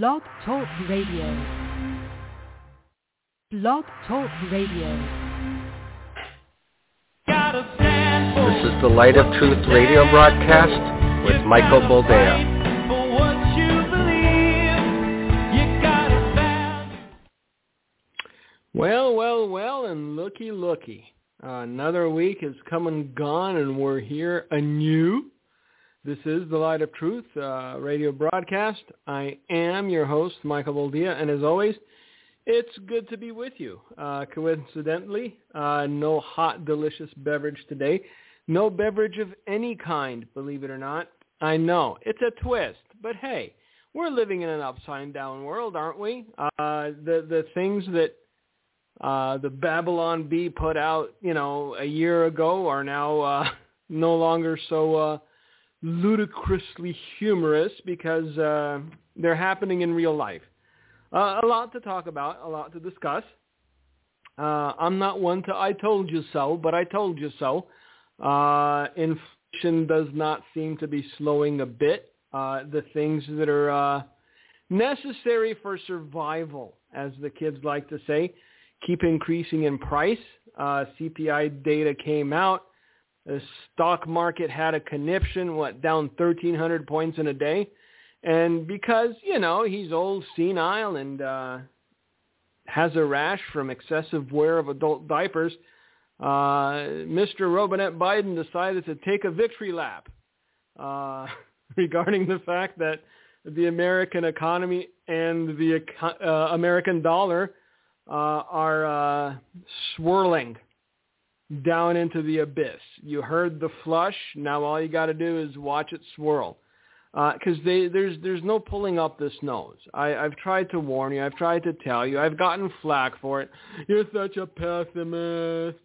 Blog Talk Radio. Blog Talk Radio. This is the Light of Truth radio broadcast with Michael Boldea. Well, well, well, and looky, looky. Uh, another week has come and gone, and we're here anew. This is the Light of Truth uh, radio broadcast. I am your host, Michael Boldea, and as always, it's good to be with you. Uh, coincidentally, uh, no hot, delicious beverage today. No beverage of any kind, believe it or not. I know, it's a twist, but hey, we're living in an upside-down world, aren't we? Uh, the the things that uh, the Babylon Bee put out, you know, a year ago are now uh, no longer so ludicrously humorous because uh, they're happening in real life. Uh, a lot to talk about, a lot to discuss. Uh, I'm not one to I told you so, but I told you so. Uh, inflation does not seem to be slowing a bit. Uh, the things that are uh, necessary for survival, as the kids like to say, keep increasing in price. CPI data came out. The stock market had a conniption, what, down 1,300 points in a day. And because, you know, he's old, senile, and uh, has a rash from excessive wear of adult diapers, uh, Mr. Robinette Biden decided to take a victory lap uh, regarding the fact that the American economy and the uh, American dollar uh, are uh, swirling down into the abyss. You heard the flush. Now all you got to do is watch it swirl. Because uh, there's there's no pulling up this nose. I, I've tried to warn you. I've tried to tell you. I've gotten flack for it. You're such a pessimist.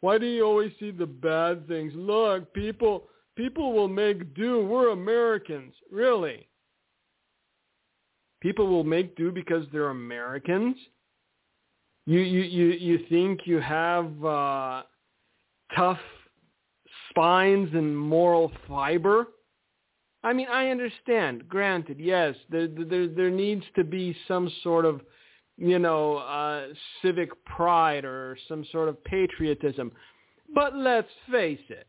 Why do you always see the bad things? Look, people people will make do. We're Americans. Really? People will make do because they're Americans? You you you you think you have uh, tough spines and moral fiber? I mean, I understand. Granted, yes, there there there needs to be some sort of you know uh, civic pride or some sort of patriotism. But let's face it.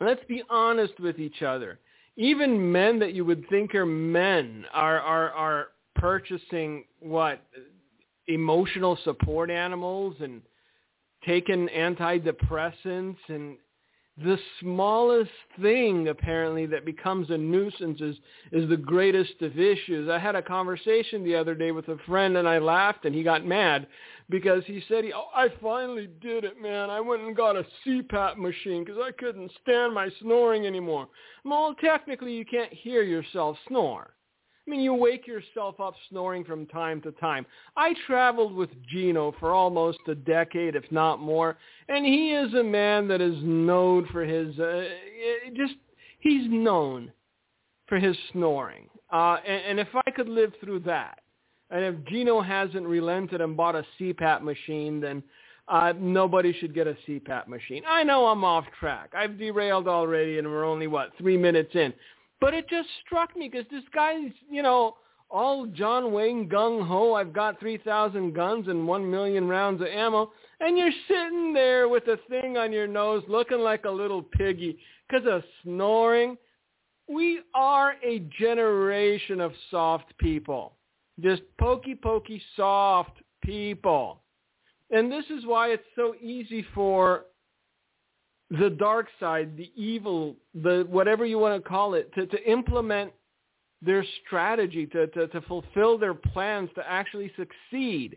Let's be honest with each other. Even men that you would think are men are are are purchasing what emotional support animals and taken antidepressants and the smallest thing apparently that becomes a nuisance is, is the greatest of issues. I had a conversation the other day with a friend and I laughed and he got mad because he said, he, oh, I finally did it, man. I went and got a CPAP machine because I couldn't stand my snoring anymore. Well, technically you can't hear yourself snore. I mean, you wake yourself up snoring from time to time. I traveled with Gino for almost a decade, if not more, and he is a man that is known for his, uh, just, he's known for his snoring. Uh, and, and if I could live through that, and if Gino hasn't relented and bought a CPAP machine, then uh, nobody should get a CPAP machine. I know I'm off track. I've derailed already, and we're only, what, three minutes in. But it just struck me because this guy's, you know, all John Wayne gung ho. I've got three thousand guns and one million rounds of ammo, and you're sitting there with a thing on your nose, looking like a little piggy because of snoring. We are a generation of soft people, just pokey pokey soft people, and this is why it's so easy for the dark side, the evil, the whatever you want to call it, to, to implement their strategy, to, to, to fulfill their plans, to actually succeed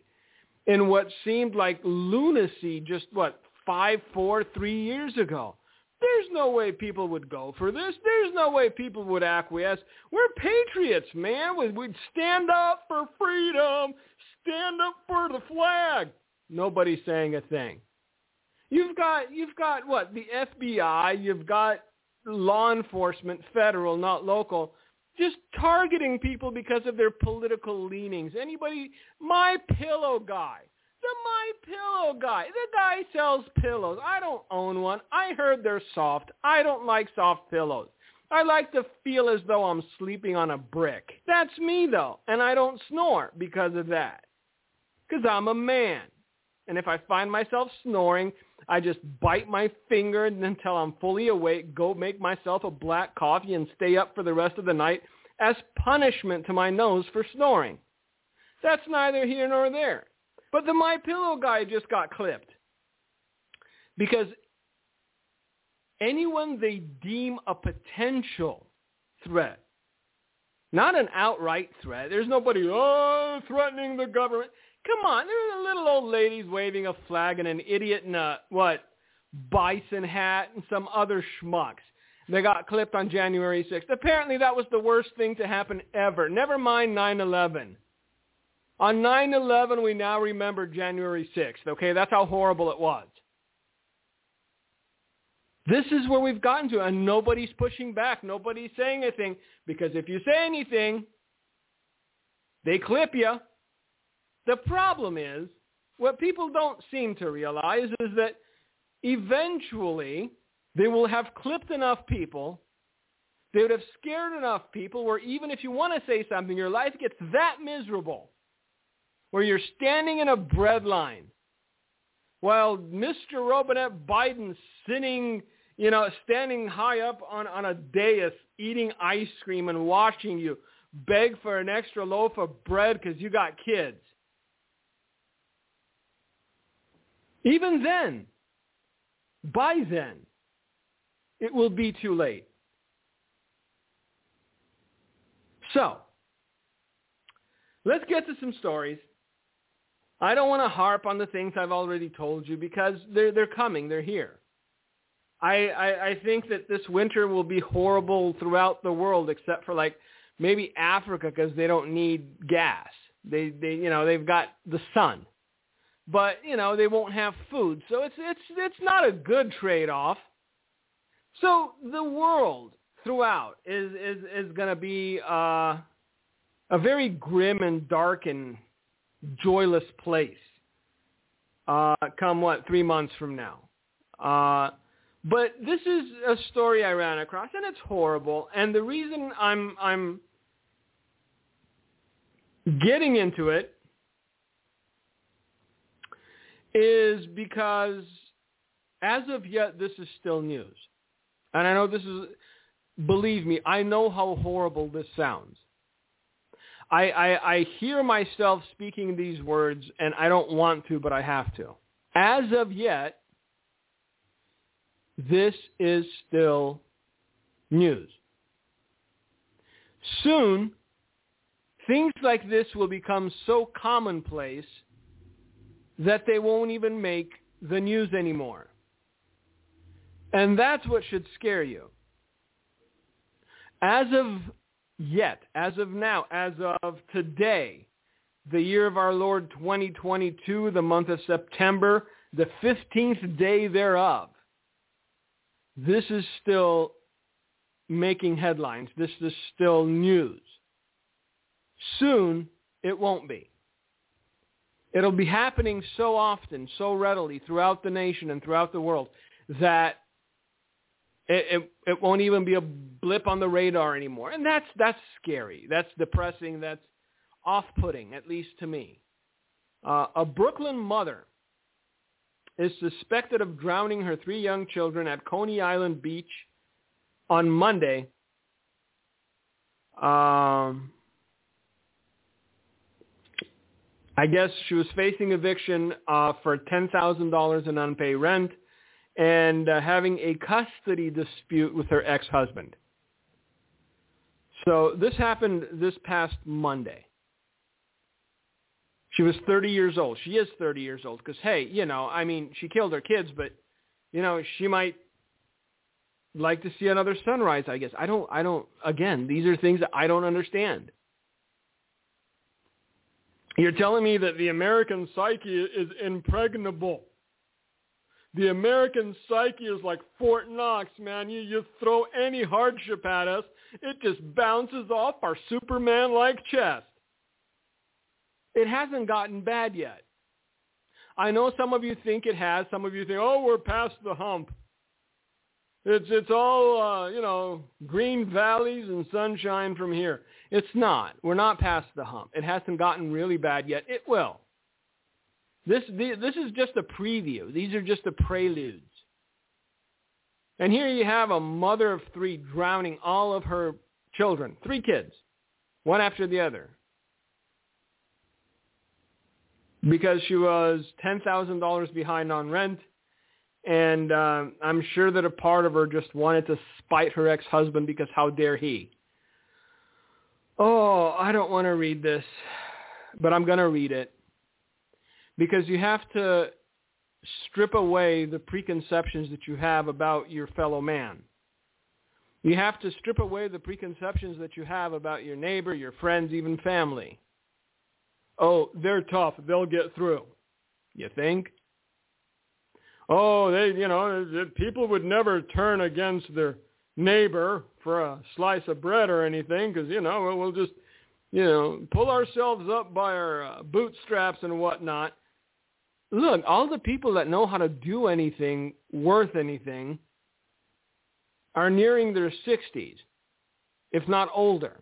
in what seemed like lunacy just, what, five, four, three years ago. There's no way people would go for this. There's no way people would acquiesce. We're patriots, man. We'd stand up for freedom, stand up for the flag. Nobody's saying a thing. You've got you've got what the FBI, you've got law enforcement, federal, not local, just targeting people because of their political leanings. Anybody, my pillow guy, the my pillow guy, the guy sells pillows. I don't own one. I heard they're soft. I don't like soft pillows. I like to feel as though I'm sleeping on a brick. That's me though, and I don't snore because of that. Because I'm a man. And if I find myself snoring, I just bite my finger until I'm fully awake, go make myself a black coffee and stay up for the rest of the night as punishment to my nose for snoring. That's neither here nor there. But the My Pillow guy just got clipped. Because anyone they deem a potential threat, not an outright threat. There's nobody, oh, threatening the government. Come on, there's a little old ladies waving a flag and an idiot in a, what, bison hat and some other schmucks. They got clipped on January 6th. Apparently that was the worst thing to happen ever. Never mind 9-11. On 9-11, we now remember January 6th, okay? That's how horrible it was. This is where we've gotten to, and nobody's pushing back. Nobody's saying anything, because if you say anything, they clip you. The problem is, what people don't seem to realize is that eventually they will have clipped enough people, they would have scared enough people where even if you want to say something, your life gets that miserable where you're standing in a bread line while Mr. Robinette Biden's sitting, you know, standing high up on, on a dais eating ice cream and watching you beg for an extra loaf of bread because you got kids. Even then, by then, it will be too late. So, let's get to some stories. I don't want to harp on the things I've already told you because they're they're coming, they're here. I, I I think that this winter will be horrible throughout the world except for like maybe Africa because they don't need gas. They they you know they've got the sun, but you know they won't have food. So it's it's it's not a good trade off. So the world throughout is is is going to be uh, a very grim and dark and joyless place. Uh, come what three months from now. Uh, but this is a story I ran across, and it's horrible. And the reason I'm I'm getting into it is because as of yet this is still news. And I know this is believe me, I know how horrible this sounds. I, I, I hear myself speaking these words, and I don't want to, but I have to. As of yet, this is still news. Soon, things like this will become so commonplace that they won't even make the news anymore. And that's what should scare you. As of yet, as of now, as of today, the year of our Lord 2022, the month of September, the 15th day thereof, this is still making headlines. This is still news. Soon, it won't be. It'll be happening so often, so readily throughout the nation and throughout the world that it, it, it won't even be a blip on the radar anymore. And that's, that's scary. That's depressing. That's off-putting, at least to me. Uh, a Brooklyn mother is suspected of drowning her three young children at Coney Island Beach on Monday. Um, I guess she was facing eviction uh, for $10,000 in unpaid rent and uh, having a custody dispute with her ex-husband. So this happened this past Monday. She was 30 years old. She is 30 years old because, hey, you know, I mean, she killed her kids, but, you know, she might like to see another sunrise, I guess. I don't, I don't, again, these are things that I don't understand. You're telling me that the American psyche is impregnable. The American psyche is like Fort Knox, man. You, you throw any hardship at us, it just bounces off our Superman-like chest. It hasn't gotten bad yet. I know some of you think it has. Some of you think, oh, we're past the hump. It's it's all uh, you know, green valleys and sunshine from here. It's not. We're not past the hump. It hasn't gotten really bad yet. It will. This this is just a preview. These are just the preludes. And here you have a mother of three drowning all of her children, three kids, one after the other, because she was $10,000 behind on rent. And uh, I'm sure that a part of her just wanted to spite her ex-husband because how dare he. Oh, I don't want to read this, but I'm going to read it because you have to strip away the preconceptions that you have about your fellow man. You have to strip away the preconceptions that you have about your neighbor, your friends, even family. Oh, they're tough. They'll get through. You think? Oh, they, you know, people would never turn against their neighbor for a slice of bread or anything because, you know, we'll just, you know, pull ourselves up by our uh, bootstraps and whatnot look, all the people that know how to do anything worth anything are nearing their 60s, if not older.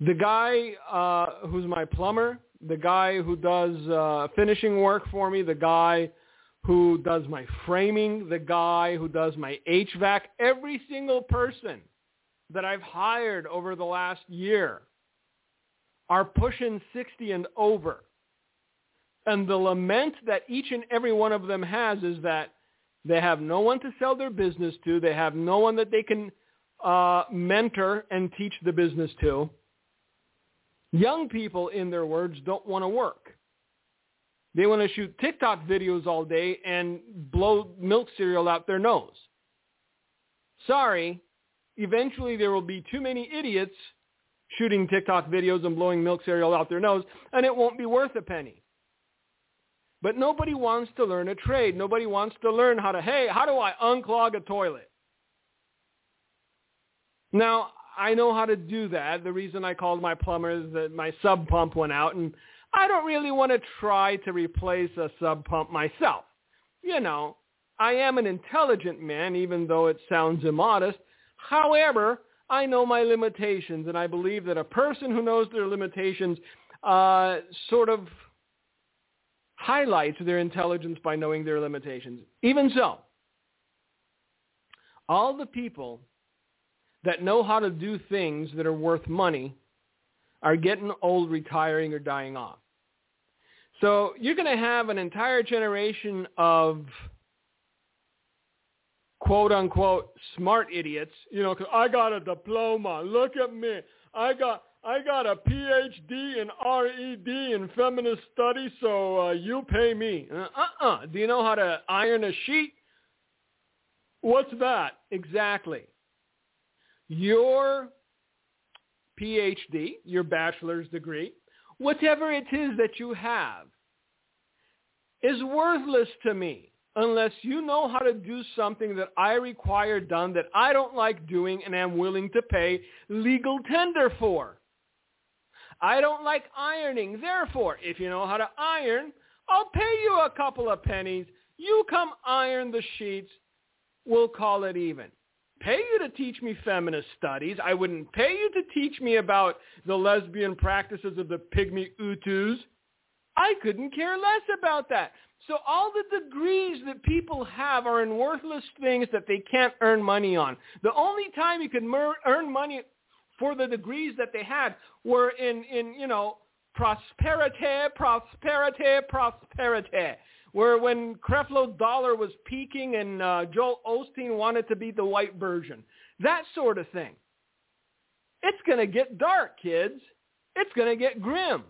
The guy uh, who's my plumber, the guy who does uh, finishing work for me, the guy who does my framing, the guy who does my HVAC, every single person that I've hired over the last year are pushing 60 and over. And the lament that each and every one of them has is that they have no one to sell their business to. They have no one that they can uh, mentor and teach the business to. Young people, in their words, don't want to work. They want to shoot TikTok videos all day and blow milk cereal out their nose. Sorry, eventually there will be too many idiots shooting TikTok videos and blowing milk cereal out their nose, and it won't be worth a penny. But nobody wants to learn a trade. Nobody wants to learn how to, hey, how do I unclog a toilet? Now, I know how to do that. The reason I called my plumber is that my sump pump went out, and I don't really want to try to replace a sump pump myself. You know, I am an intelligent man, even though it sounds immodest. However, I know my limitations, and I believe that a person who knows their limitations uh, sort of highlights their intelligence by knowing their limitations. Even so, all the people that know how to do things that are worth money are getting old, retiring, or dying off. So you're going to have an entire generation of quote unquote smart idiots, you know, cause I got a diploma. Look at me. I got I got a PhD in RED in feminist studies, so uh, you pay me. Uh-uh. Do you know how to iron a sheet? What's that? Exactly. Your PhD, your bachelor's degree, whatever it is that you have, is worthless to me unless you know how to do something that I require done that I don't like doing and am willing to pay legal tender for. I don't like ironing. Therefore, if you know how to iron, I'll pay you a couple of pennies. You come iron the sheets. We'll call it even. Pay you to teach me feminist studies. I wouldn't pay you to teach me about the lesbian practices of the pygmy Hutus. I couldn't care less about that. So all the degrees that people have are in worthless things that they can't earn money on. The only time you can mer- earn money for the degrees that they had were in, in you know, prosperity, prosperity, prosperity. Where when Creflo Dollar was peaking and uh, Joel Osteen wanted to be the white version. That sort of thing. It's going to get dark, kids. It's going to get grim.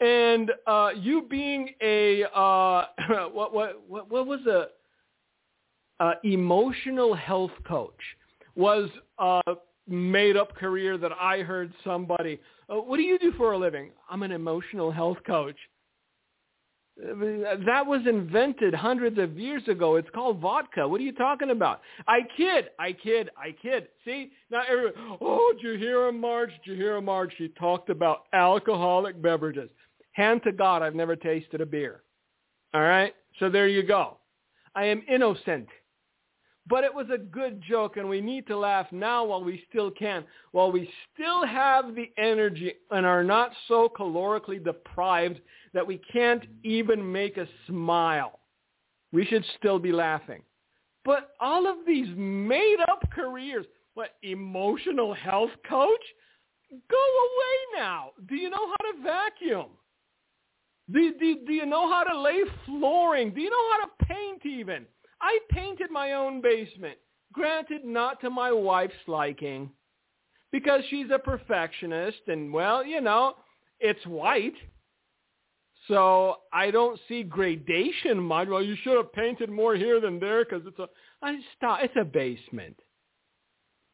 And uh, you being a uh, what what what, what was a uh, emotional health coach was a made up career that I heard somebody. Uh, what do you do for a living? I'm an emotional health coach. That was invented hundreds of years ago. It's called vodka. What are you talking about? I kid. I kid. I kid. See? Now everyone, oh, did you hear him, Marge? Did you hear him, Marge? She talked about alcoholic beverages. Hand to God, I've never tasted a beer. All right? So there you go. I am innocent. But it was a good joke, and we need to laugh now while we still can, while we still have the energy and are not so calorically deprived that we can't even make a smile. We should still be laughing. But all of these made-up careers, what, emotional health coach? Go away now. Do you know how to vacuum? Do, do, do you know how to lay flooring? Do you know how to paint even? I painted my own basement. Granted, not to my wife's liking because she's a perfectionist and, well, you know, it's white. So I don't see gradation much. Well, you should have painted more here than there because it's a, I stop, it's a basement.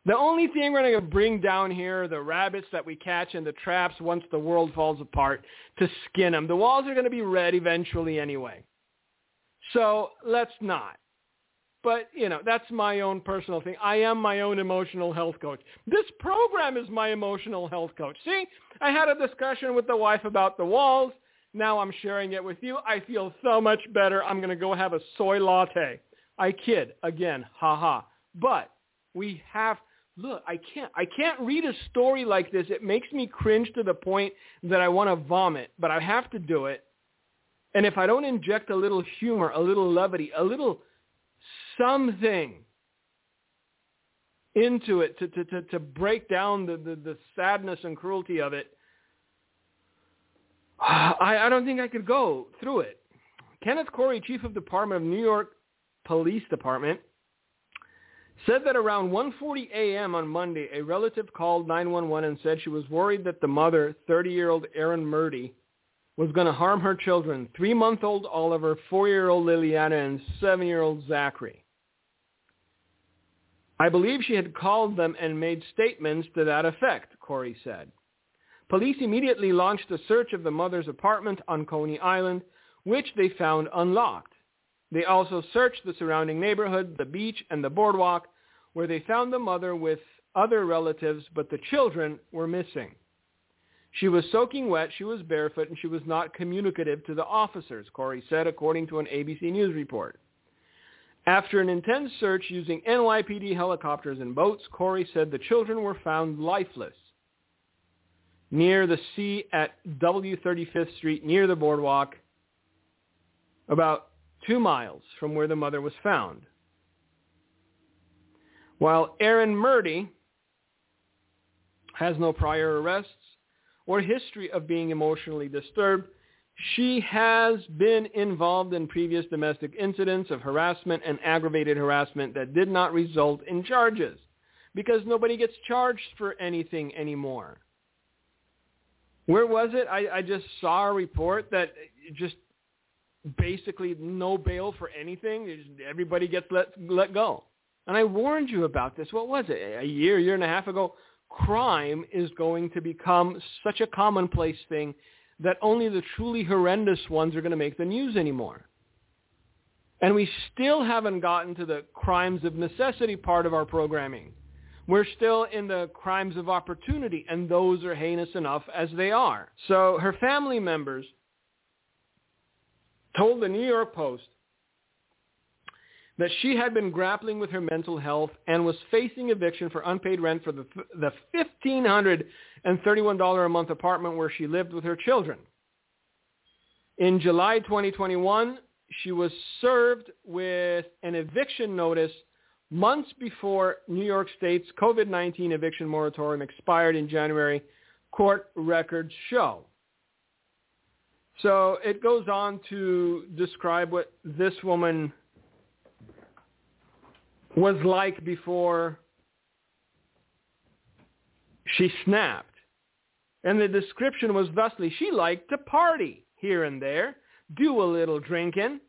The only thing we're going to bring down here are the rabbits that we catch in the traps once the world falls apart to skin them. The walls are going to be red eventually anyway. So let's not. But, you know, that's my own personal thing. I am my own emotional health coach. This program is my emotional health coach. See, I had a discussion with the wife about the walls. Now I'm sharing it with you. I feel so much better. I'm going to go have a soy latte. I kid. Again, haha. But we have look, I can't I can't read a story like this. It makes me cringe to the point that I want to vomit, but I have to do it. And if I don't inject a little humor, a little levity, a little something into it to, to, to, to break down the, the, the sadness and cruelty of it, I, I don't think I could go through it. Kenneth Corey, Chief of Department of New York Police Department, said that around 1.40 a.m. on Monday, a relative called 911 and said she was worried that the mother, 30-year-old Erin Merdy, was going to harm her children, three-month-old Oliver, four-year-old Liliana, and seven-year-old Zachary. I believe she had called them and made statements to that effect, Corey said. Police immediately launched a search of the mother's apartment on Coney Island, which they found unlocked. They also searched the surrounding neighborhood, the beach, and the boardwalk, where they found the mother with other relatives, but the children were missing. She was soaking wet, she was barefoot, and she was not communicative to the officers, Corey said, according to an ABC News report. After an intense search using NYPD helicopters and boats, Corey said the children were found lifeless near the sea at W35th Street, near the boardwalk, about two miles from where the mother was found. While Erin Merdy has no prior arrests or history of being emotionally disturbed, she has been involved in previous domestic incidents of harassment and aggravated harassment that did not result in charges because nobody gets charged for anything anymore. Where was it? I, I just saw a report that just basically no bail for anything. Everybody gets let let go. And I warned you about this. What was it? A year, year and a half ago. Crime is going to become such a commonplace thing that only the truly horrendous ones are going to make the news anymore. And we still haven't gotten to the crimes of necessity part of our programming. We're still in the crimes of opportunity, and those are heinous enough as they are. So her family members told the New York Post that she had been grappling with her mental health and was facing eviction for unpaid rent for the, the $1,531 a month apartment where she lived with her children. In July 2021, she was served with an eviction notice months before New York State's COVID-19 eviction moratorium expired in January, court records show. So it goes on to describe what this woman was like before she snapped. And the description was thusly, she liked to party here and there, do a little drinking,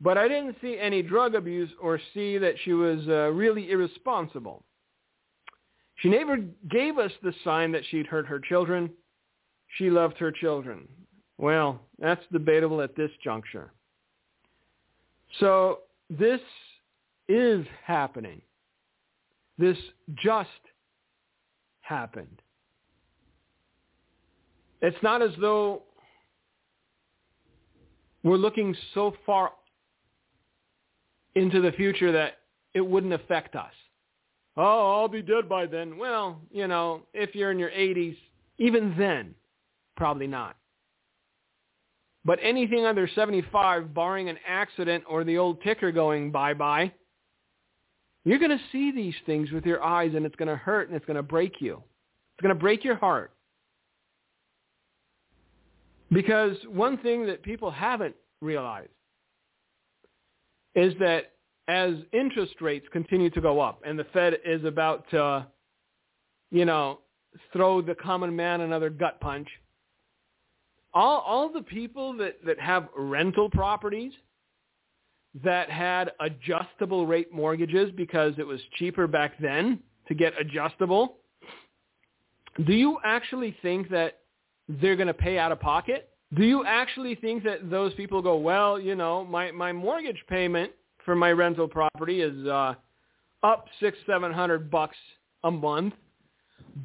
but I didn't see any drug abuse or see that she was uh, really irresponsible. She never gave us the sign that she'd hurt her children. She loved her children. Well, that's debatable at this juncture. So this is happening. This just happened. It's not as though we're looking so far into the future that it wouldn't affect us. Oh, I'll be dead by then. Well, you know, if you're in your 80s, even then, probably not. But anything under 75, barring an accident or the old ticker going bye-bye, you're going to see these things with your eyes and it's going to hurt and it's going to break you. It's going to break your heart. Because one thing that people haven't realized is that as interest rates continue to go up and the Fed is about to, you know, throw the common man another gut punch, all, all the people that, that have rental properties that had adjustable rate mortgages because it was cheaper back then to get adjustable, do you actually think that they're going to pay out of pocket? Do you actually think that those people go, well, you know, my, my mortgage payment for my rental property is uh, up six, seven hundred bucks a month,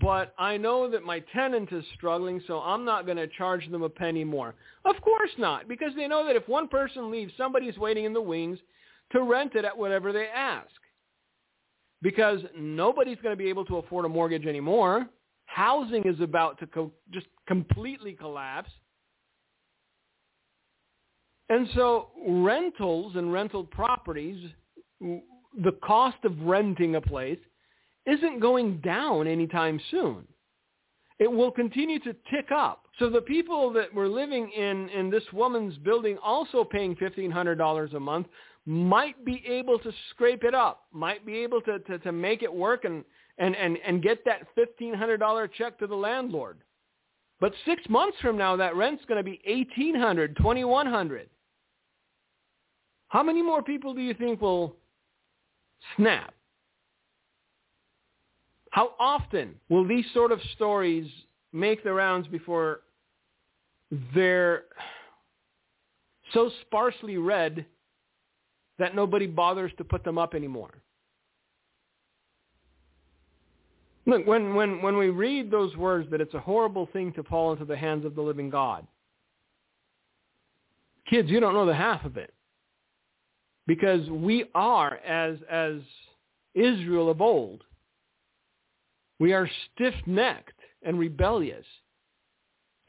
but I know that my tenant is struggling, so I'm not going to charge them a penny more. Of course not, because they know that if one person leaves, somebody's waiting in the wings to rent it at whatever they ask. Because nobody's going to be able to afford a mortgage anymore. Housing is about to co- just completely collapse. And so rentals and rental properties, the cost of renting a place isn't going down anytime soon. It will continue to tick up. So the people that were living in, in this woman's building also paying $1,500 a month might be able to scrape it up, might be able to, to, to make it work and, and, and, and get that $1,500 check to the landlord. But six months from now, that rent's going to be $1,800, $2,100. How many more people do you think will snap? How often will these sort of stories make the rounds before they're so sparsely read that nobody bothers to put them up anymore? Look, when, when, when we read those words that it's a horrible thing to fall into the hands of the living God, kids, you don't know the half of it because we are as as Israel of old. We are stiff-necked and rebellious.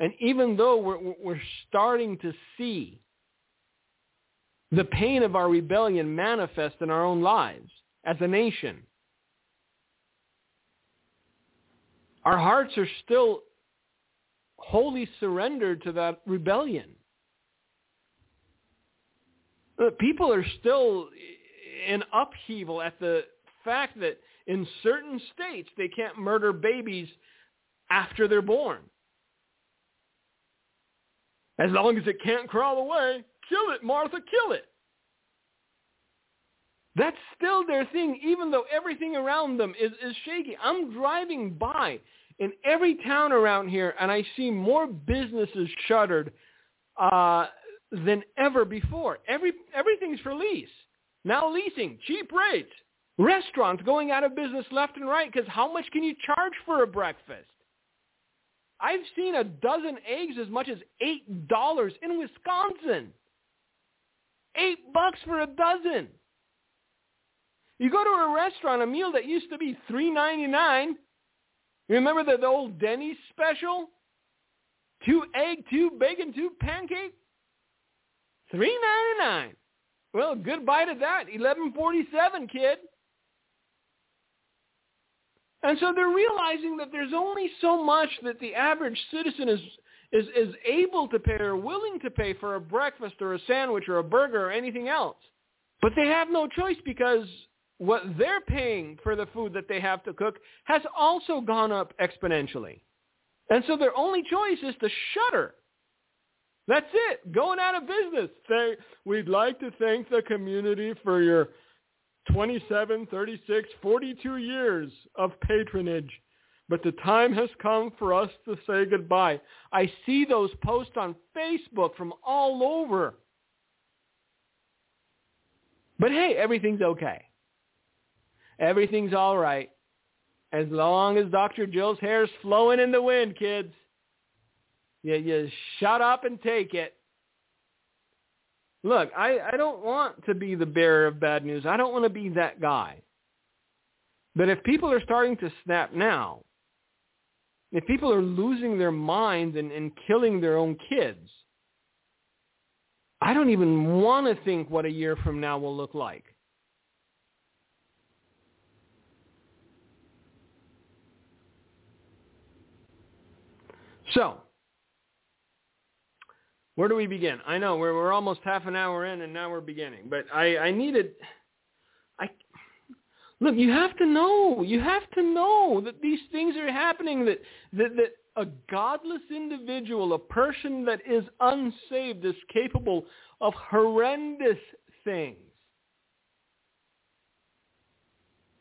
And even though we're, we're starting to see the pain of our rebellion manifest in our own lives as a nation, our hearts are still wholly surrendered to that rebellion people are still in upheaval at the fact that in certain states they can't murder babies after they're born. As long as it can't crawl away, kill it, Martha, kill it. That's still their thing, even though everything around them is, is shaky. I'm driving by in every town around here, and I see more businesses shuttered uh, than ever before. Every everything's for lease. Now leasing, cheap rates. Restaurants going out of business left and right because how much can you charge for a breakfast? I've seen a dozen eggs as much as eight dollars in Wisconsin. Eight bucks for a dozen. You go to a restaurant, a meal that used to be three ninety nine. Remember the, the old Denny's special? Two egg, two bacon, two pancake. Three ninety nine. Well, goodbye to that. Eleven forty seven, kid. And so they're realizing that there's only so much that the average citizen is is is able to pay or willing to pay for a breakfast or a sandwich or a burger or anything else. But they have no choice because what they're paying for the food that they have to cook has also gone up exponentially. And so their only choice is to shutter that's it. Going out of business. Say, we'd like to thank the community for your 27, 36, 42 years of patronage. But the time has come for us to say goodbye. I see those posts on Facebook from all over. But hey, everything's okay. Everything's all right. As long as Dr. Jill's hair's flowing in the wind, kids. You, you shut up and take it. Look, I, I don't want to be the bearer of bad news. I don't want to be that guy. But if people are starting to snap now, if people are losing their minds and, and killing their own kids, I don't even want to think what a year from now will look like. So, where do we begin? I know we're we're almost half an hour in, and now we're beginning. But I I needed. I look. You have to know. You have to know that these things are happening. That that that a godless individual, a person that is unsaved, is capable of horrendous things,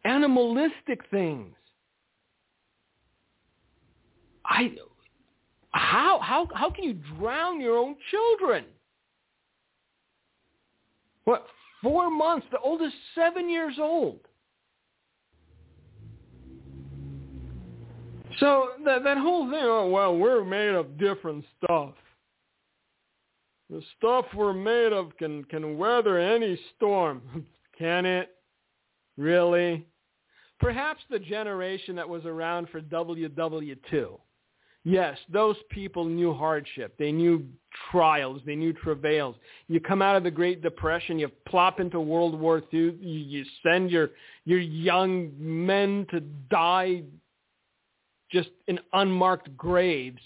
animalistic things. I how how how can you drown your own children? What four months? The oldest seven years old. So that that whole thing. Oh well, we're made of different stuff. The stuff we're made of can can weather any storm. can it? Really? Perhaps the generation that was around for WW2 Yes, those people knew hardship. They knew trials. They knew travails. You come out of the Great Depression, you plop into World War II, you send your, your young men to die just in unmarked graves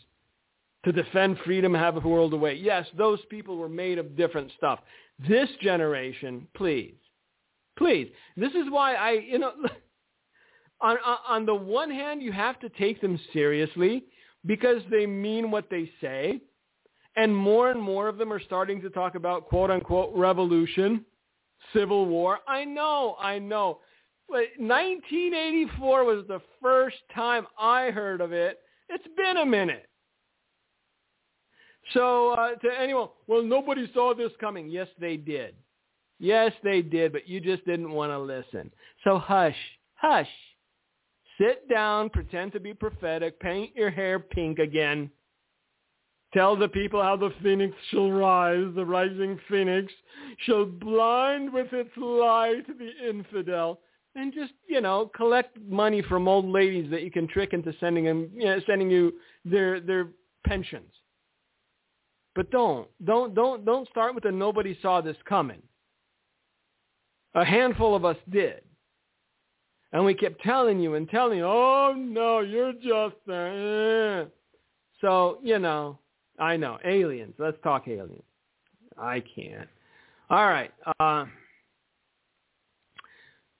to defend freedom have a world away. Yes, those people were made of different stuff. This generation, please, please. This is why I, you know, on, on the one hand, you have to take them seriously because they mean what they say. And more and more of them are starting to talk about quote unquote revolution, civil war. I know, I know. But 1984 was the first time I heard of it. It's been a minute. So uh, to anyone, well, nobody saw this coming. Yes, they did. Yes, they did, but you just didn't want to listen. So hush, hush. Sit down, pretend to be prophetic, paint your hair pink again. Tell the people how the phoenix shall rise, the rising phoenix shall blind with its light the infidel. And just, you know, collect money from old ladies that you can trick into sending them, you know, sending you their their pensions. But don't, don't, don't, don't start with a nobody saw this coming. A handful of us did. And we kept telling you and telling you, oh no, you're just uh, so you know. I know aliens. Let's talk aliens. I can't. All right. Uh,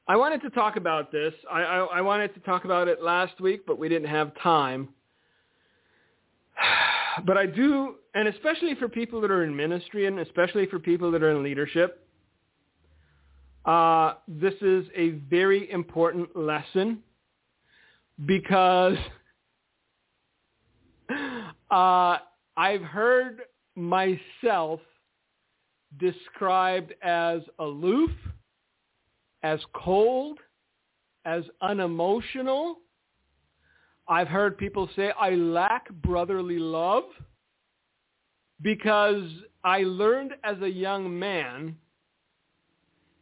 I wanted to talk about this. I, I, I wanted to talk about it last week, but we didn't have time. But I do, and especially for people that are in ministry, and especially for people that are in leadership, uh, this is a very important lesson because uh, I've heard myself described as aloof, as cold, as unemotional. I've heard people say I lack brotherly love because I learned as a young man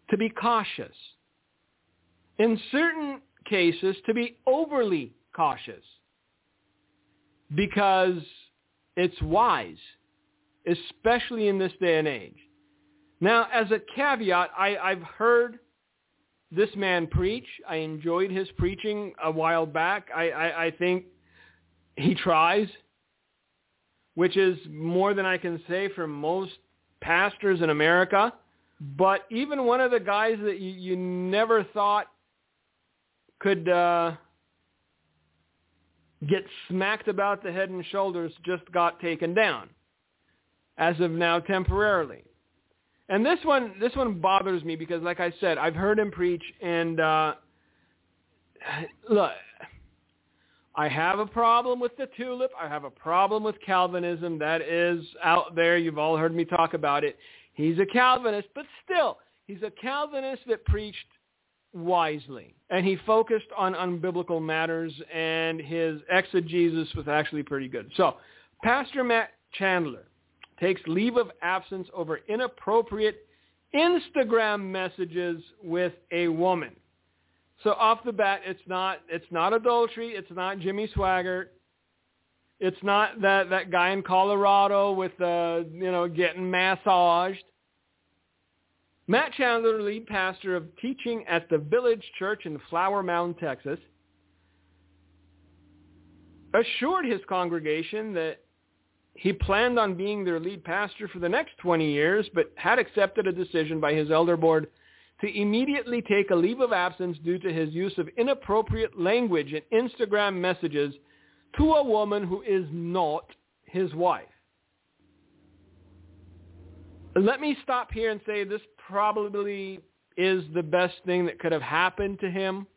to be cautious. In certain cases, to be overly cautious because it's wise, especially in this day and age. Now, as a caveat, I, I've heard this man preach. I enjoyed his preaching a while back. I, I, I think he tries, which is more than I can say for most pastors in America. But even one of the guys that you, you never thought could uh, get smacked about the head and shoulders just got taken down, as of now temporarily. And this one, this one bothers me because, like I said, I've heard him preach, and uh, look, I have a problem with the tulip. I have a problem with Calvinism. That is out there. You've all heard me talk about it. He's a Calvinist, but still, he's a Calvinist that preached wisely. And he focused on unbiblical matters, and his exegesis was actually pretty good. So, Pastor Matt Chandler, takes leave of absence over inappropriate Instagram messages with a woman. So off the bat, it's not it's not adultery. It's not Jimmy Swaggart. It's not that that guy in Colorado with uh, you know getting massaged. Matt Chandler, lead pastor of teaching at the Village Church in Flower Mound, Texas, assured his congregation that he planned on being their lead pastor for the next 20 years, but had accepted a decision by his elder board to immediately take a leave of absence due to his use of inappropriate language in Instagram messages to a woman who is not his wife. Let me stop here and say this probably is the best thing that could have happened to him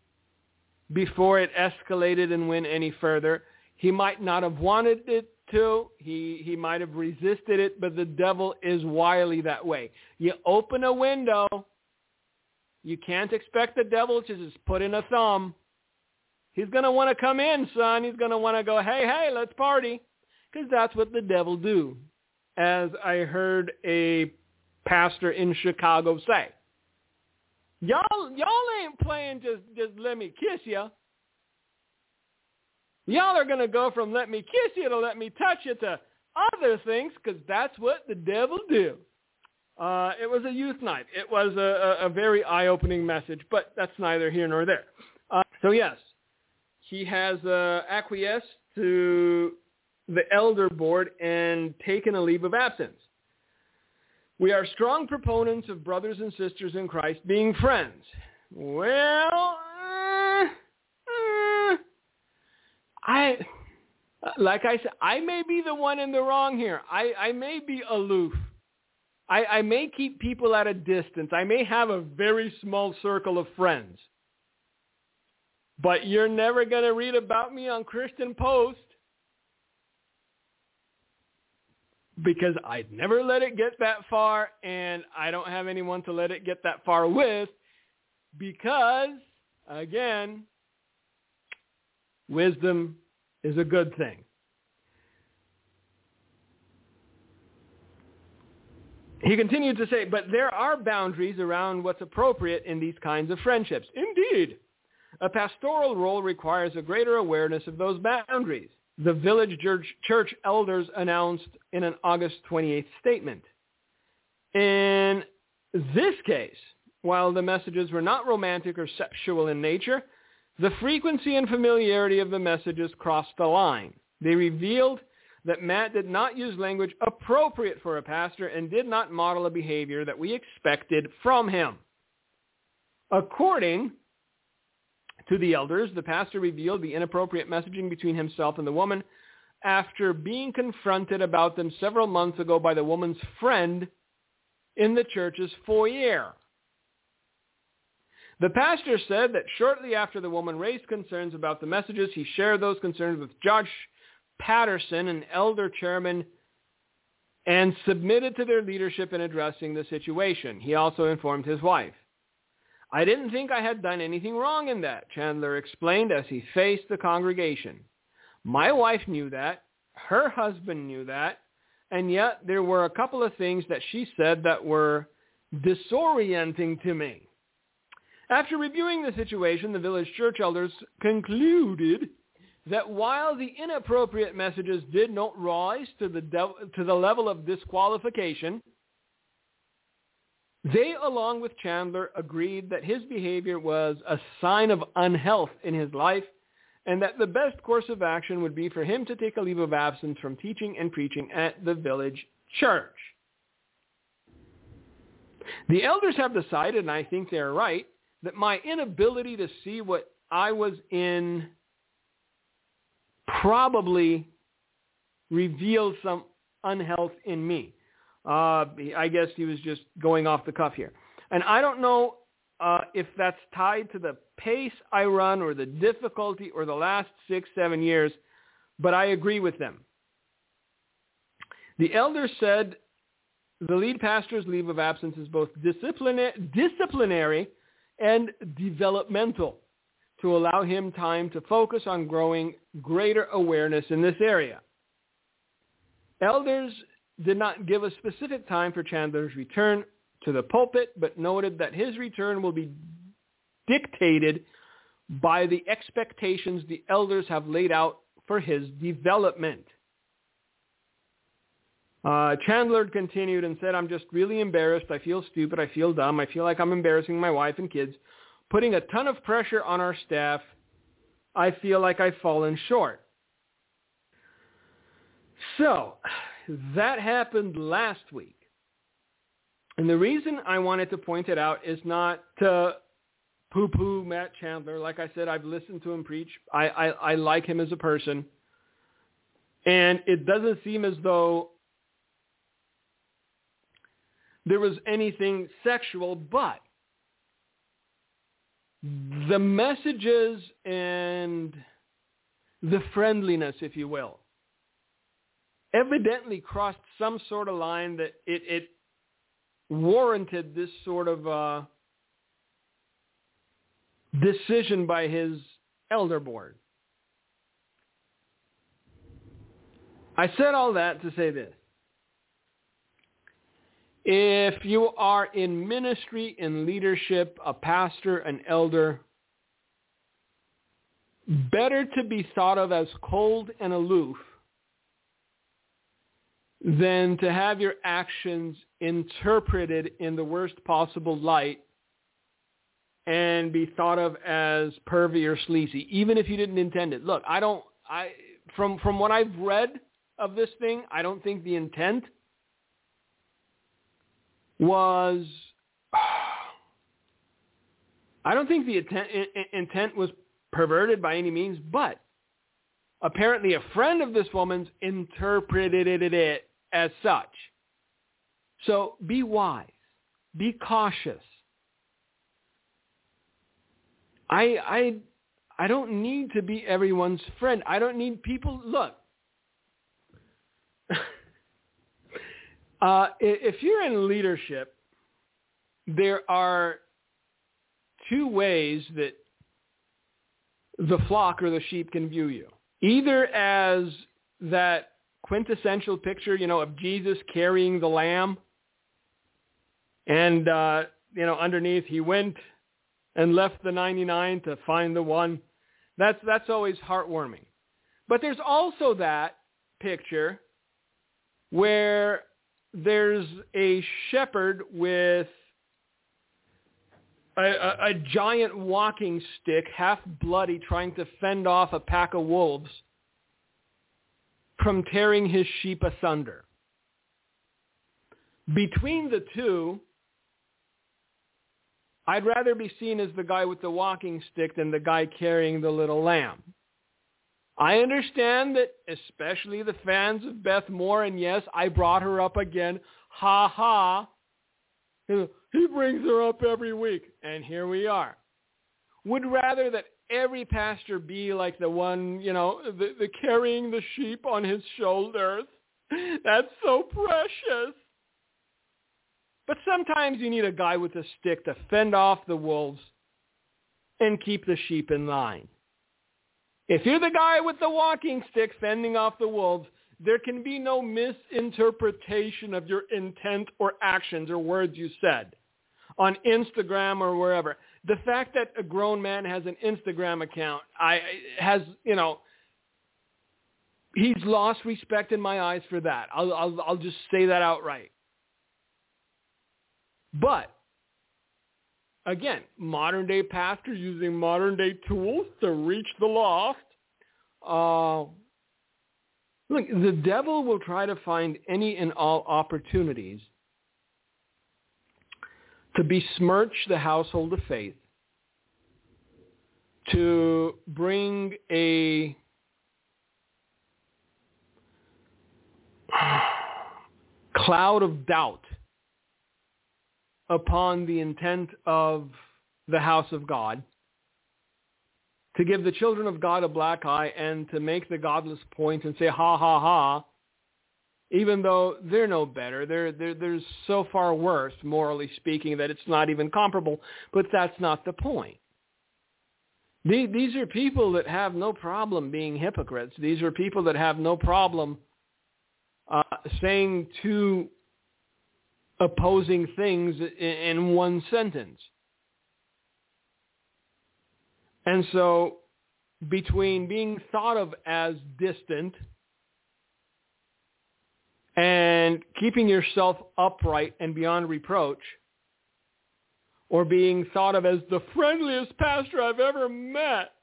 before it escalated and went any further. He might not have wanted it to. He he might have resisted it, but the devil is wily that way. You open a window, you can't expect the devil to just put in a thumb. He's going to want to come in, son. He's going to want to go, "Hey, hey, let's party." Cuz that's what the devil do. As I heard a pastor in Chicago say. Y'all y'all ain't playing just just let me kiss you. Y'all are going to go from let me kiss you to let me touch you to other things because that's what the devil do. Uh, it was a youth night. It was a, a, a very eye-opening message, but that's neither here nor there. Uh, so yes, he has uh, acquiesced to the elder board and taken a leave of absence. We are strong proponents of brothers and sisters in Christ being friends. Well, I, like I said, I may be the one in the wrong here. I, I may be aloof. I, I may keep people at a distance. I may have a very small circle of friends. But you're never going to read about me on Christian Post because I'd never let it get that far and I don't have anyone to let it get that far with because, again, Wisdom is a good thing. He continued to say, but there are boundaries around what's appropriate in these kinds of friendships. Indeed, a pastoral role requires a greater awareness of those boundaries, the village church, elders announced in an August 28th statement. In this case, while the messages were not romantic or sexual in nature, the frequency and familiarity of the messages crossed the line. They revealed that Matt did not use language appropriate for a pastor and did not model a behavior that we expected from him. According to the elders, the pastor revealed the inappropriate messaging between himself and the woman after being confronted about them several months ago by the woman's friend in the church's foyer. The pastor said that shortly after the woman raised concerns about the messages, he shared those concerns with Josh Patterson, an elder chairman, and submitted to their leadership in addressing the situation. He also informed his wife. I didn't think I had done anything wrong in that, Chandler explained as he faced the congregation. My wife knew that. Her husband knew that. And yet there were a couple of things that she said that were disorienting to me. After reviewing the situation, the village church elders concluded that while the inappropriate messages did not rise to the, de- to the level of disqualification, they, along with Chandler, agreed that his behavior was a sign of unhealth in his life and that the best course of action would be for him to take a leave of absence from teaching and preaching at the village church. The elders have decided, and I think they're right, that my inability to see what I was in probably revealed some unhealth in me. Uh, I guess he was just going off the cuff here. And I don't know uh, if that's tied to the pace I run or the difficulty or the last six, seven years, but I agree with them. The elders said the lead pastor's leave of absence is both disciplinary and developmental to allow him time to focus on growing greater awareness in this area. Elders did not give a specific time for Chandler's return to the pulpit, but noted that his return will be dictated by the expectations the elders have laid out for his development. Uh, Chandler continued and said, I'm just really embarrassed. I feel stupid. I feel dumb. I feel like I'm embarrassing my wife and kids, putting a ton of pressure on our staff. I feel like I've fallen short. So that happened last week. And the reason I wanted to point it out is not to poo-poo Matt Chandler. Like I said, I've listened to him preach. I, I, I like him as a person. And it doesn't seem as though there was anything sexual, but the messages and the friendliness, if you will, evidently crossed some sort of line that it, it warranted this sort of uh, decision by his elder board. I said all that to say this. If you are in ministry, in leadership, a pastor, an elder, better to be thought of as cold and aloof than to have your actions interpreted in the worst possible light and be thought of as pervy or sleazy, even if you didn't intend it. Look, I don't, I, from, from what I've read of this thing, I don't think the intent – was I don't think the intent, intent was perverted by any means, but apparently a friend of this woman's interpreted it as such. So be wise. Be cautious. I I I don't need to be everyone's friend. I don't need people look. Uh, if you're in leadership, there are two ways that the flock or the sheep can view you. Either as that quintessential picture, you know, of Jesus carrying the lamb, and uh, you know, underneath he went and left the 99 to find the one. That's that's always heartwarming. But there's also that picture where there's a shepherd with a, a, a, giant walking stick, half bloody, trying to fend off a pack of wolves from tearing his sheep asunder. Between the two, I'd rather be seen as the guy with the walking stick than the guy carrying the little lamb. I understand that especially the fans of Beth Moore, and yes, I brought her up again. Ha ha. He brings her up every week, and here we are. Would rather that every pastor be like the one, you know, the, the carrying the sheep on his shoulders. That's so precious. But sometimes you need a guy with a stick to fend off the wolves and keep the sheep in line. If you're the guy with the walking stick fending off the wolves, there can be no misinterpretation of your intent or actions or words you said on Instagram or wherever. The fact that a grown man has an Instagram account, I has you know, he's lost respect in my eyes for that. I'll I'll, I'll just say that outright. But again, modern day pastor using modern day tools to reach the lost. Uh, look, the devil will try to find any and all opportunities to besmirch the household of faith, to bring a cloud of doubt upon the intent of the house of God, to give the children of God a black eye and to make the godless point and say, ha, ha, ha, even though they're no better. They're, they're, they're so far worse, morally speaking, that it's not even comparable. But that's not the point. These are people that have no problem being hypocrites. These are people that have no problem uh, saying two opposing things in one sentence. And so between being thought of as distant and keeping yourself upright and beyond reproach, or being thought of as the friendliest pastor I've ever met,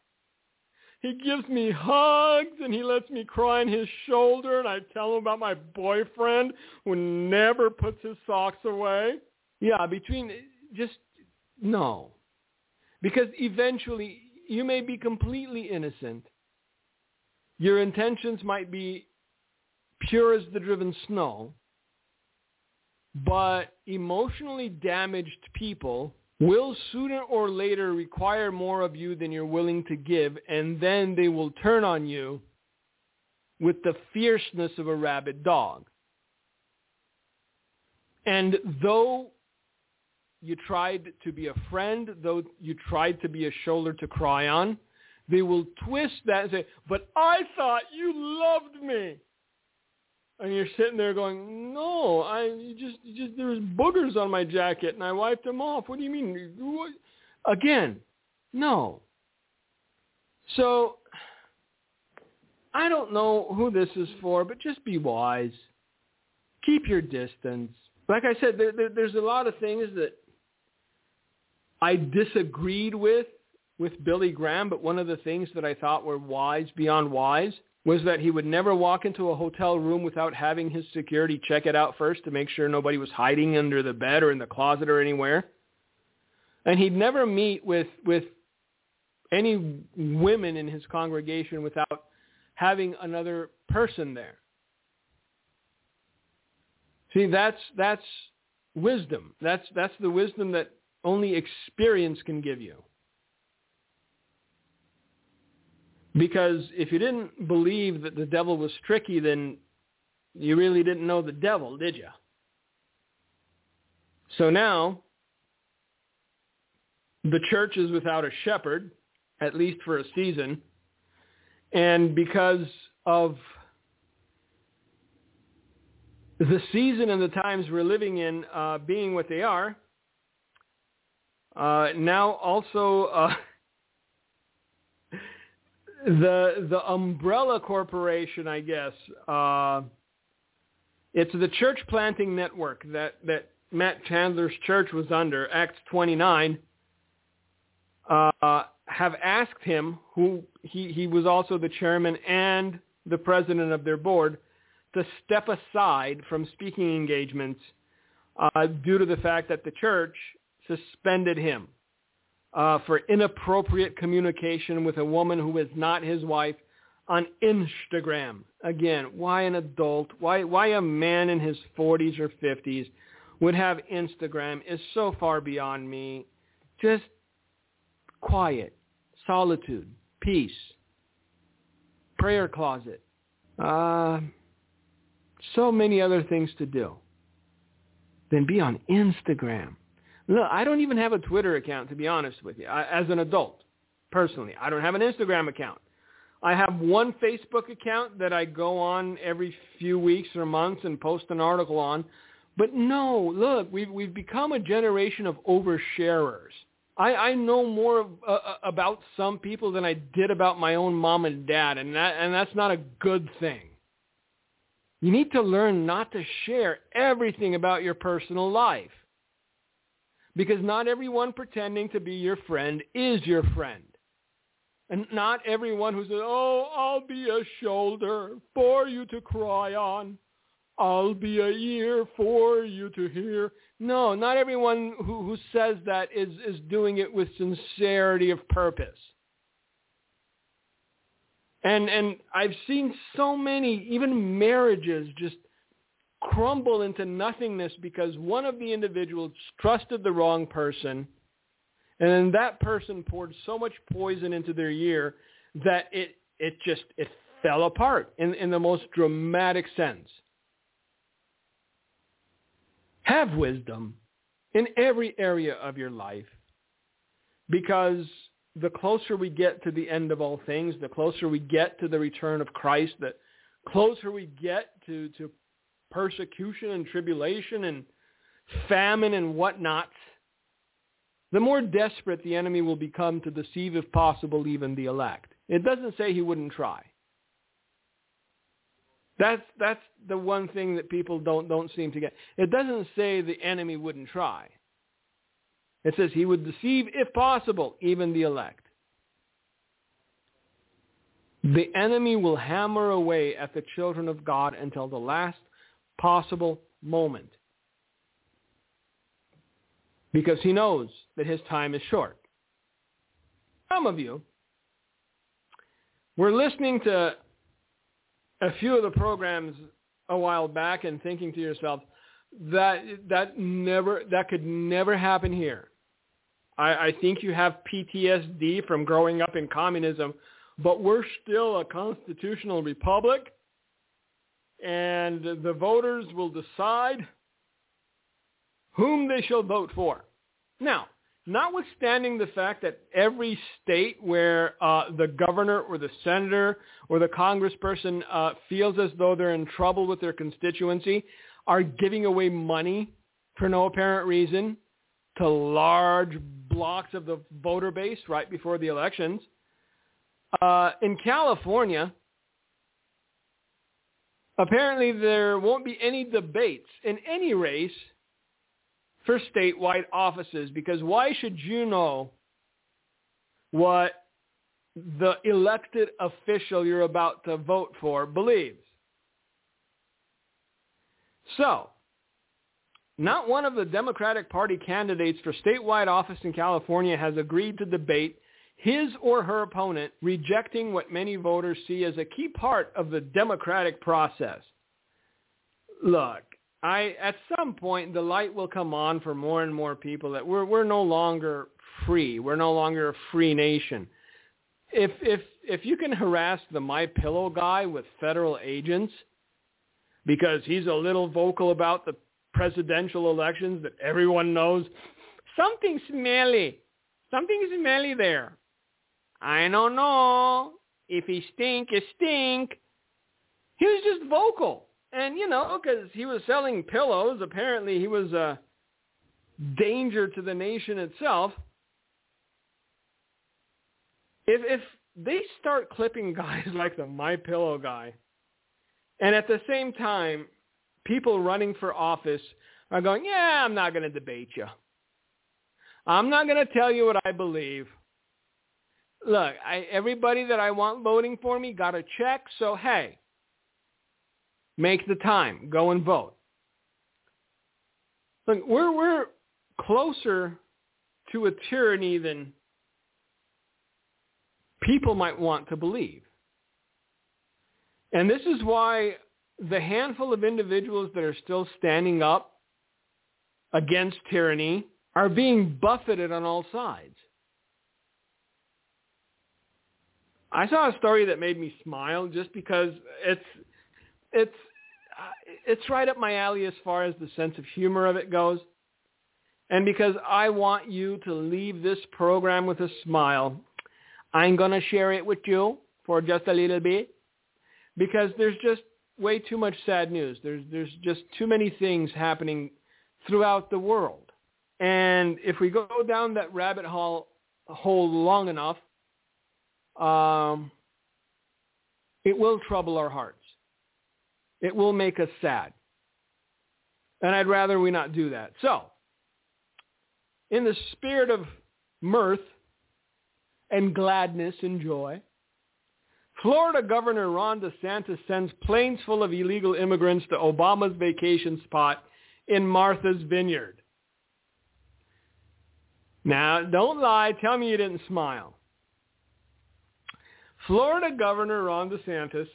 he gives me hugs and he lets me cry on his shoulder and I tell him about my boyfriend who never puts his socks away. Yeah, between just no. Because eventually you may be completely innocent. Your intentions might be pure as the driven snow, but emotionally damaged people will sooner or later require more of you than you're willing to give, and then they will turn on you with the fierceness of a rabid dog. And though you tried to be a friend, though you tried to be a shoulder to cry on, they will twist that and say, but I thought you loved me and you're sitting there going, "No, I just just there was boogers on my jacket and I wiped them off." What do you mean? What? Again, no. So I don't know who this is for, but just be wise. Keep your distance. Like I said, there, there, there's a lot of things that I disagreed with with Billy Graham, but one of the things that I thought were wise beyond wise was that he would never walk into a hotel room without having his security check it out first to make sure nobody was hiding under the bed or in the closet or anywhere. And he'd never meet with with any women in his congregation without having another person there. See, that's that's wisdom. That's that's the wisdom that only experience can give you. Because if you didn't believe that the devil was tricky, then you really didn't know the devil, did you? So now, the church is without a shepherd, at least for a season. And because of the season and the times we're living in uh, being what they are, uh, now also uh, the the umbrella corporation, I guess. Uh, it's the church planting network that that Matt Chandler's church was under, Acts 29. Uh, have asked him, who he, he was also the chairman and the president of their board, to step aside from speaking engagements uh, due to the fact that the church suspended him uh, for inappropriate communication with a woman who is not his wife on Instagram. Again, why an adult, why, why a man in his 40s or 50s would have Instagram is so far beyond me. Just quiet, solitude, peace, prayer closet, uh, so many other things to do than be on Instagram. Look, I don't even have a Twitter account, to be honest with you, I, as an adult, personally. I don't have an Instagram account. I have one Facebook account that I go on every few weeks or months and post an article on. But no, look, we've, we've become a generation of oversharers. I, I know more of, uh, uh, about some people than I did about my own mom and dad, and, that, and that's not a good thing. You need to learn not to share everything about your personal life. Because not everyone pretending to be your friend is your friend. And not everyone who says, oh, I'll be a shoulder for you to cry on. I'll be a ear for you to hear. No, not everyone who, who says that is, is doing it with sincerity of purpose. And, and I've seen so many, even marriages, just crumble into nothingness because one of the individuals trusted the wrong person and then that person poured so much poison into their ear that it it just it fell apart in, in the most dramatic sense. Have wisdom in every area of your life because the closer we get to the end of all things, the closer we get to the return of Christ, the closer we get to, to persecution and tribulation and famine and whatnot, the more desperate the enemy will become to deceive, if possible, even the elect. It doesn't say he wouldn't try. That's that's the one thing that people don't don't seem to get. It doesn't say the enemy wouldn't try. It says he would deceive, if possible, even the elect. The enemy will hammer away at the children of God until the last possible moment because he knows that his time is short. Some of you were listening to a few of the programs a while back and thinking to yourself, that that never that could never happen here. I, I think you have PTSD from growing up in communism, but we're still a constitutional republic, and the voters will decide whom they shall vote for. Now, notwithstanding the fact that every state where uh, the governor or the senator or the congressperson uh, feels as though they're in trouble with their constituency are giving away money for no apparent reason to large blocks of the voter base right before the elections. Uh, in California, apparently there won't be any debates in any race for statewide offices because why should you know what the elected official you're about to vote for believes? So, not one of the Democratic Party candidates for statewide office in California has agreed to debate his or her opponent rejecting what many voters see as a key part of the democratic process. Look, I at some point the light will come on for more and more people that we're we're no longer free. We're no longer a free nation. If if if you can harass the my pillow guy with federal agents because he's a little vocal about the presidential elections that everyone knows something smelly. Something smelly there. I don't know. If he stink, he stink. He was just vocal. And, you know, because he was selling pillows, apparently he was a danger to the nation itself. If, if they start clipping guys like the My Pillow guy, and at the same time, people running for office are going, yeah, I'm not going to debate you. I'm not going to tell you what I believe. Look, I, everybody that I want voting for me got a check, so hey, Make the time. Go and vote. Look, we're, we're closer to a tyranny than people might want to believe. And this is why the handful of individuals that are still standing up against tyranny are being buffeted on all sides. I saw a story that made me smile just because it's it's uh, it's right up my alley as far as the sense of humor of it goes. And because I want you to leave this program with a smile, I'm going to share it with you for just a little bit because there's just way too much sad news. There's there's just too many things happening throughout the world. And if we go down that rabbit hole hole long enough, um, it will trouble our hearts. It will make us sad. And I'd rather we not do that. So, in the spirit of mirth and gladness and joy, Florida Governor Ron DeSantis sends planes full of illegal immigrants to Obama's vacation spot in Martha's Vineyard. Now, don't lie. Tell me you didn't smile. Florida Governor Ron DeSantis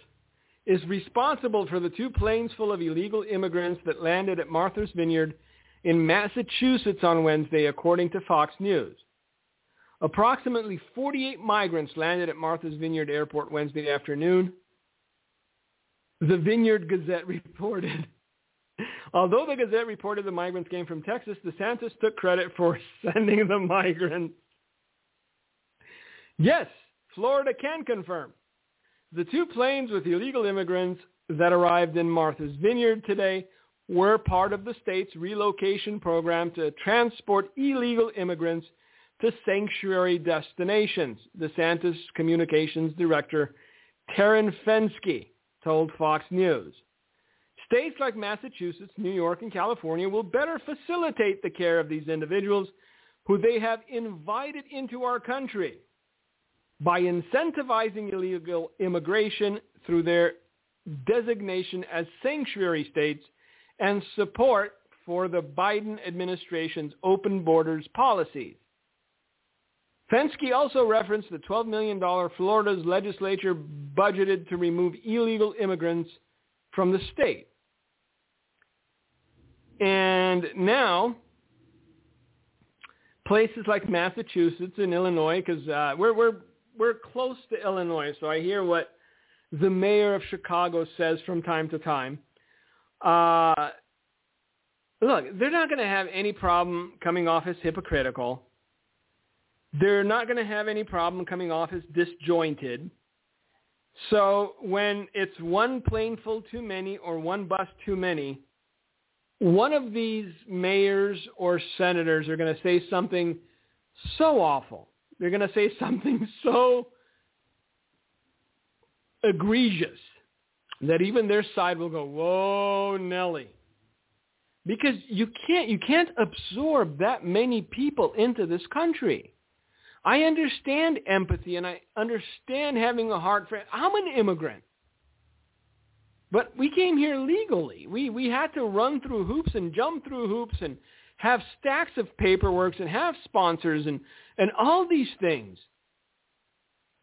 is responsible for the two planes full of illegal immigrants that landed at Martha's Vineyard in Massachusetts on Wednesday, according to Fox News. Approximately 48 migrants landed at Martha's Vineyard Airport Wednesday afternoon. The Vineyard Gazette reported. Although the Gazette reported the migrants came from Texas, DeSantis took credit for sending the migrants. Yes, Florida can confirm the two planes with illegal immigrants that arrived in Martha's Vineyard today were part of the state's relocation program to transport illegal immigrants to sanctuary destinations, DeSantis Communications Director Taryn Fenske told Fox News. States like Massachusetts, New York, and California will better facilitate the care of these individuals who they have invited into our country by incentivizing illegal immigration through their designation as sanctuary states and support for the Biden administration's open borders policies. Fenske also referenced the $12 million Florida's legislature budgeted to remove illegal immigrants from the state. And now, places like Massachusetts and Illinois, because uh, we're, we're, we're close to Illinois, so I hear what the mayor of Chicago says from time to time. Uh, look, they're not going to have any problem coming off as hypocritical. They're not going to have any problem coming off as disjointed. So when it's one plane full too many or one bus too many, one of these mayors or senators are going to say something so awful. They're going to say something so egregious that even their side will go, whoa, Nelly. Because you can't, you can't absorb that many people into this country. I understand empathy and I understand having a heart for, I'm an immigrant. But we came here legally. We, we had to run through hoops and jump through hoops and have stacks of paperwork and have sponsors and, and all these things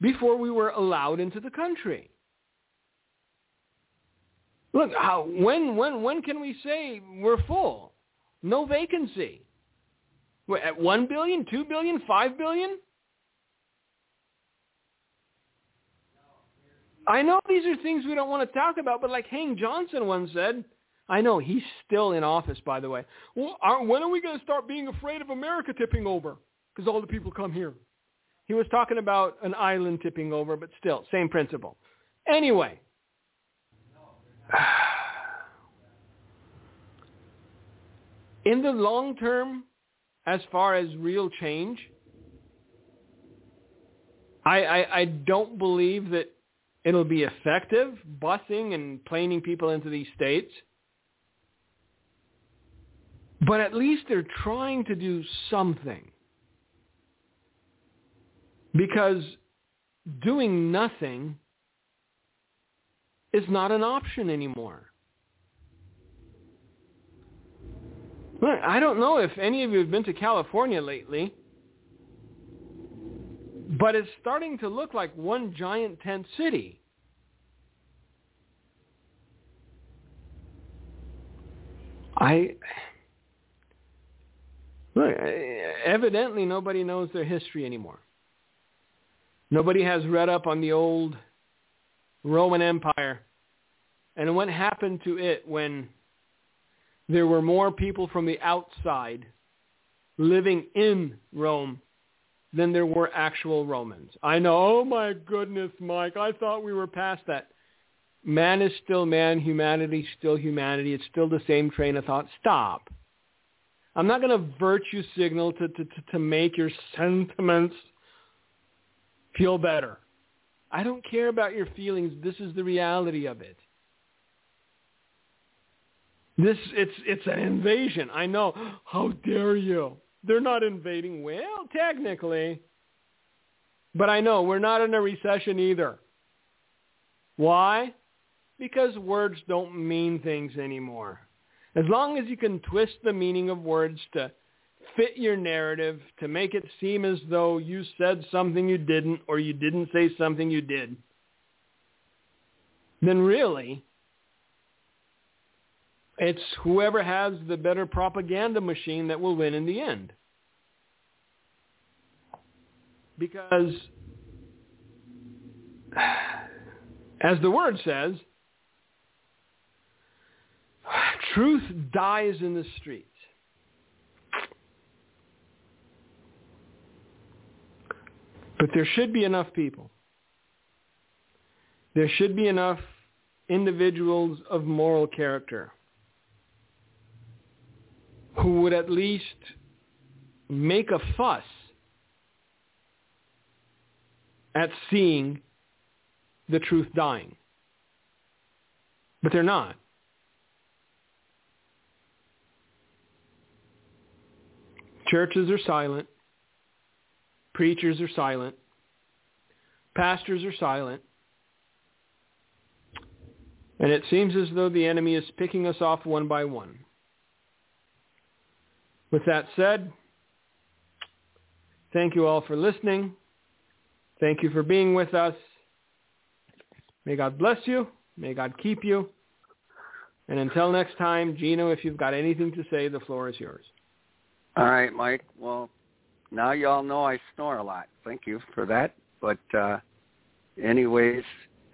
before we were allowed into the country. Look, how, when, when, when can we say we're full? No vacancy. We're at 1 billion, 2 billion, 5 billion? I know these are things we don't want to talk about, but like Hank Johnson once said, I know he's still in office, by the way. Well, are, when are we going to start being afraid of America tipping over? Because all the people come here. He was talking about an island tipping over, but still, same principle. Anyway. In the long term, as far as real change, I, I, I don't believe that it'll be effective, busing and planing people into these states. But at least they're trying to do something. Because doing nothing is not an option anymore. Look, I don't know if any of you have been to California lately, but it's starting to look like one giant tent city. I look, eh, evidently nobody knows their history anymore. Nobody has read up on the old Roman Empire and what happened to it when there were more people from the outside living in Rome than there were actual Romans. I know, oh my goodness, Mike, I thought we were past that. Man is still man, humanity is still humanity. It's still the same train of thought. Stop. I'm not going to virtue signal to, to, to, make your sentiments feel better. I don't care about your feelings. This is the reality of it. This it's it's an invasion. I know. How dare you? They're not invading. Well, technically. But I know we're not in a recession either. Why? Because words don't mean things anymore. As long as you can twist the meaning of words to fit your narrative to make it seem as though you said something you didn't or you didn't say something you did, then really it's whoever has the better propaganda machine that will win in the end. Because as the word says, truth dies in the streets. But there should be enough people. There should be enough individuals of moral character who would at least make a fuss at seeing the truth dying. But they're not. Churches are silent. Preachers are silent. Pastors are silent. And it seems as though the enemy is picking us off one by one. With that said, thank you all for listening. Thank you for being with us. May God bless you. May God keep you. And until next time, Gino, if you've got anything to say, the floor is yours. All right, Mike. Well, now you all know I snore a lot. Thank you for that. But uh, anyways,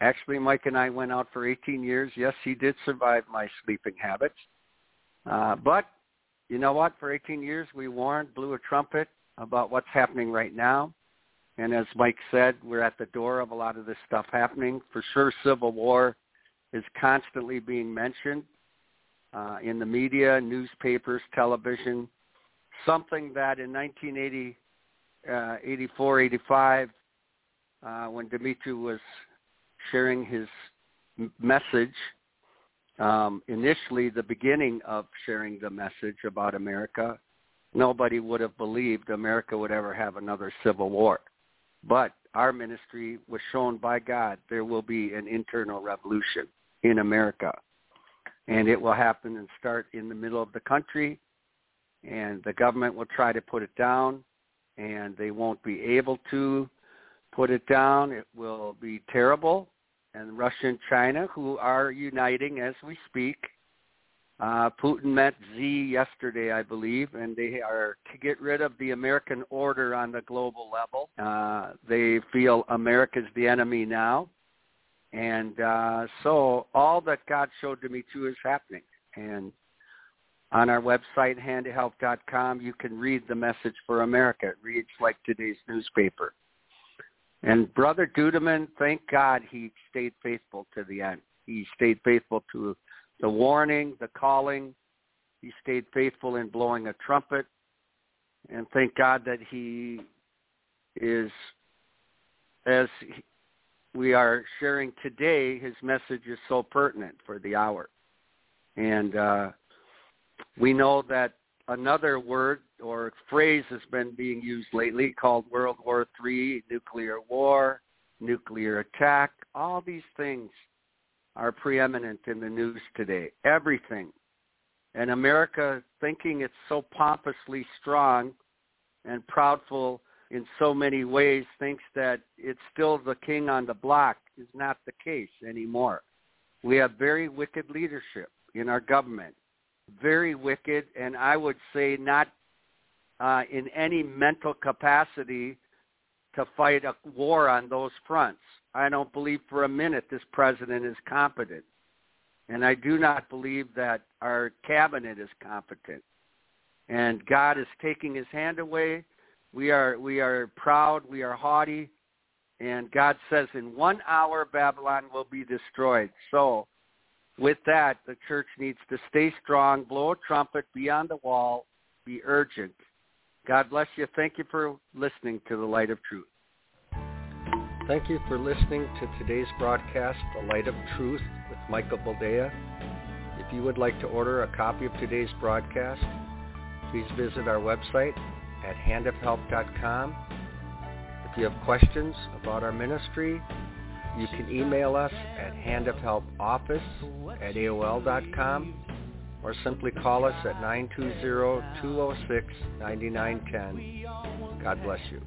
actually, Mike and I went out for 18 years. Yes, he did survive my sleeping habits. Uh, but you know what? For 18 years, we warned, blew a trumpet about what's happening right now. And as Mike said, we're at the door of a lot of this stuff happening. For sure, civil war is constantly being mentioned uh, in the media, newspapers, television. Something that in 1980, uh, 84, 85, uh, when Dimitri was sharing his message, um, initially the beginning of sharing the message about America, nobody would have believed America would ever have another civil war. But our ministry was shown by God there will be an internal revolution in America. And it will happen and start in the middle of the country. And the government will try to put it down. And they won't be able to put it down. It will be terrible. And Russia and China, who are uniting as we speak, uh, Putin met Xi yesterday, I believe, and they are to get rid of the American order on the global level. Uh, they feel America's the enemy now. And uh, so all that God showed to me too is happening. And on our website, handofhelp.com, you can read the message for America. It reads like today's newspaper. And Brother Duduman, thank God he stayed faithful to the end. He stayed faithful to the warning, the calling. He stayed faithful in blowing a trumpet. And thank God that he is, as we are sharing today, his message is so pertinent for the hour. And uh, we know that another word or phrase has been being used lately called World War III, nuclear war, nuclear attack. All these things are preeminent in the news today. Everything. And America, thinking it's so pompously strong and proudful in so many ways, thinks that it's still the king on the block is not the case anymore. We have very wicked leadership in our government. Very wicked, and I would say not uh, in any mental capacity to fight a war on those fronts. I don't believe for a minute this president is competent. And I do not believe that our cabinet is competent. And God is taking his hand away. We are we are proud, we are haughty, and God says in one hour Babylon will be destroyed. So with that, the church needs to stay strong, blow a trumpet, be on the wall, be urgent. God bless you. Thank you for listening to the Light of Truth. Thank you for listening to today's broadcast, The Light of Truth with Michael Boldea. If you would like to order a copy of today's broadcast, please visit our website at handofhelp.com. If you have questions about our ministry, you can email us at handofhelpoffice at AOL.com or simply call us at 920-206-9910. God bless you.